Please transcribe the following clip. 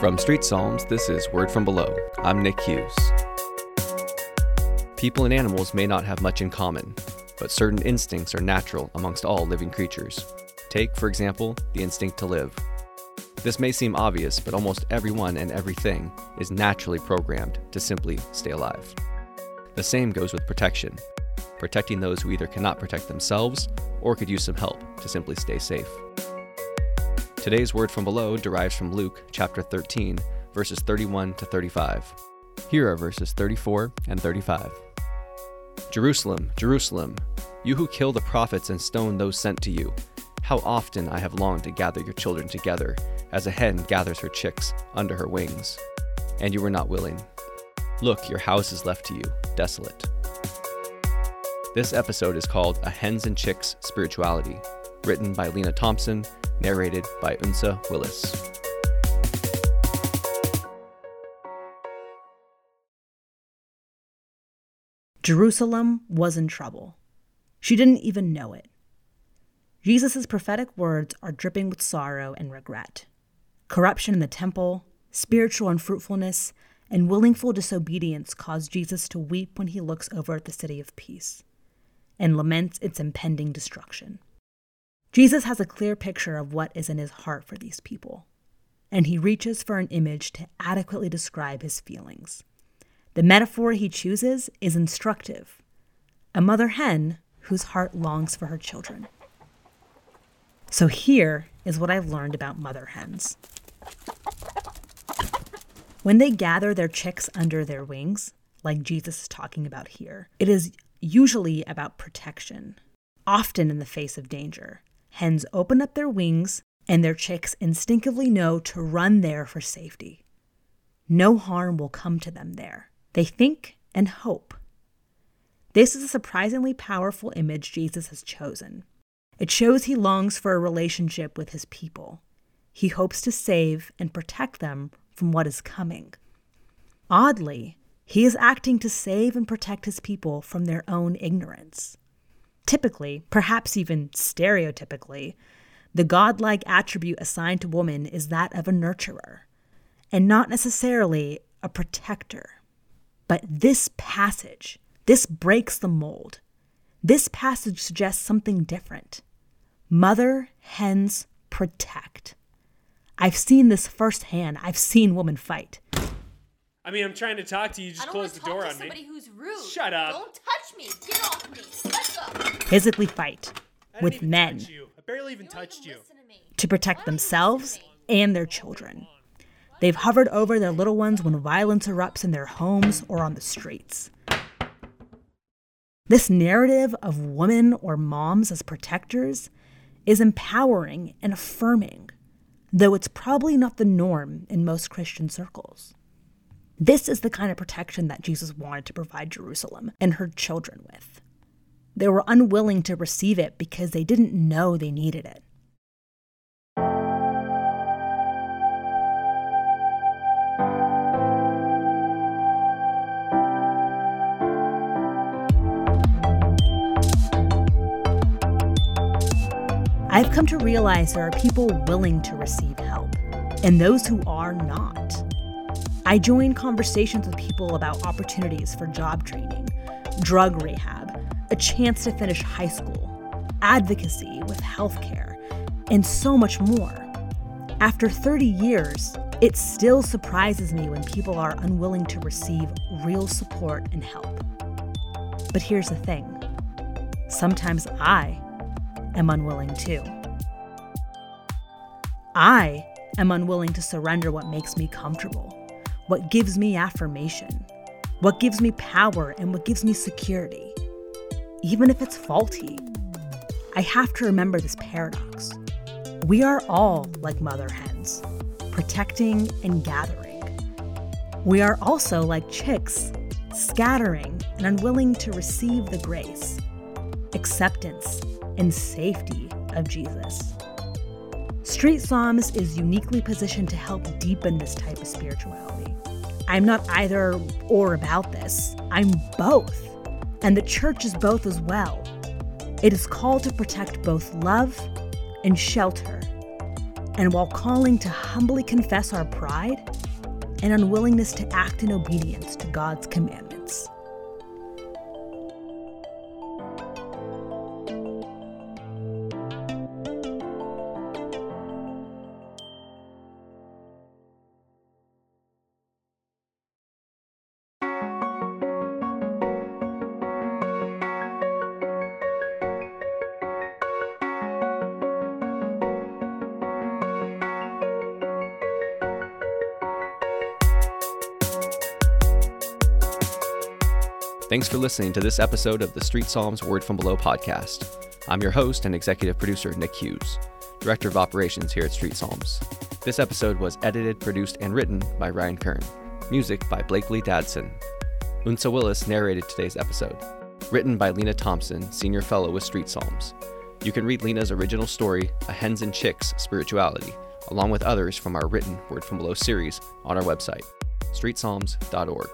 From Street Psalms, this is Word from Below. I'm Nick Hughes. People and animals may not have much in common, but certain instincts are natural amongst all living creatures. Take, for example, the instinct to live. This may seem obvious, but almost everyone and everything is naturally programmed to simply stay alive. The same goes with protection, protecting those who either cannot protect themselves or could use some help to simply stay safe. Today's word from below derives from Luke chapter 13, verses 31 to 35. Here are verses 34 and 35. Jerusalem, Jerusalem, you who kill the prophets and stone those sent to you, how often I have longed to gather your children together, as a hen gathers her chicks under her wings. And you were not willing. Look, your house is left to you, desolate. This episode is called A Hens and Chicks Spirituality, written by Lena Thompson narrated by Unsa Willis. Jerusalem was in trouble. She didn't even know it. Jesus' prophetic words are dripping with sorrow and regret. Corruption in the temple, spiritual unfruitfulness, and willful disobedience cause Jesus to weep when he looks over at the city of peace and laments its impending destruction. Jesus has a clear picture of what is in his heart for these people, and he reaches for an image to adequately describe his feelings. The metaphor he chooses is instructive a mother hen whose heart longs for her children. So here is what I've learned about mother hens. When they gather their chicks under their wings, like Jesus is talking about here, it is usually about protection, often in the face of danger. Hens open up their wings, and their chicks instinctively know to run there for safety. No harm will come to them there. They think and hope. This is a surprisingly powerful image Jesus has chosen. It shows he longs for a relationship with his people. He hopes to save and protect them from what is coming. Oddly, he is acting to save and protect his people from their own ignorance. Typically, perhaps even stereotypically, the godlike attribute assigned to woman is that of a nurturer, and not necessarily a protector. But this passage, this breaks the mold. This passage suggests something different. Mother hens protect. I've seen this firsthand. I've seen women fight. I mean, I'm trying to talk to you. You just close the door on somebody me. who's rude. Shut up. Don't touch me. Get off me. Let's go. Physically fight I didn't with even men touch you. I barely even You touched even you. to me. to protect Why themselves to and their children. They've hovered over their little ones when violence erupts in their homes or on the streets. This narrative of women or moms as protectors is empowering and affirming, though it's probably not the norm in most Christian circles. This is the kind of protection that Jesus wanted to provide Jerusalem and her children with. They were unwilling to receive it because they didn't know they needed it. I've come to realize there are people willing to receive help, and those who are. I join conversations with people about opportunities for job training, drug rehab, a chance to finish high school, advocacy with healthcare, and so much more. After 30 years, it still surprises me when people are unwilling to receive real support and help. But here's the thing sometimes I am unwilling too. I am unwilling to surrender what makes me comfortable, what gives me affirmation, what gives me power, and what gives me security. Even if it's faulty, I have to remember this paradox. We are all like mother hens, protecting and gathering. We are also like chicks, scattering and unwilling to receive the grace, acceptance, and safety of Jesus. Street Psalms is uniquely positioned to help deepen this type of spirituality. I'm not either or about this, I'm both. And the church is both as well. It is called to protect both love and shelter. and while calling to humbly confess our pride and unwillingness to act in obedience to God's commandments. Thanks for listening to this episode of the Street Psalms Word from Below podcast. I'm your host and executive producer, Nick Hughes, Director of Operations here at Street Psalms. This episode was edited, produced, and written by Ryan Kern. Music by Blakely Dadson. Unsa Willis narrated today's episode. Written by Lena Thompson, Senior Fellow with Street Psalms. You can read Lena's original story, A Hens and Chicks Spirituality, along with others from our written Word from Below series on our website, streetpsalms.org.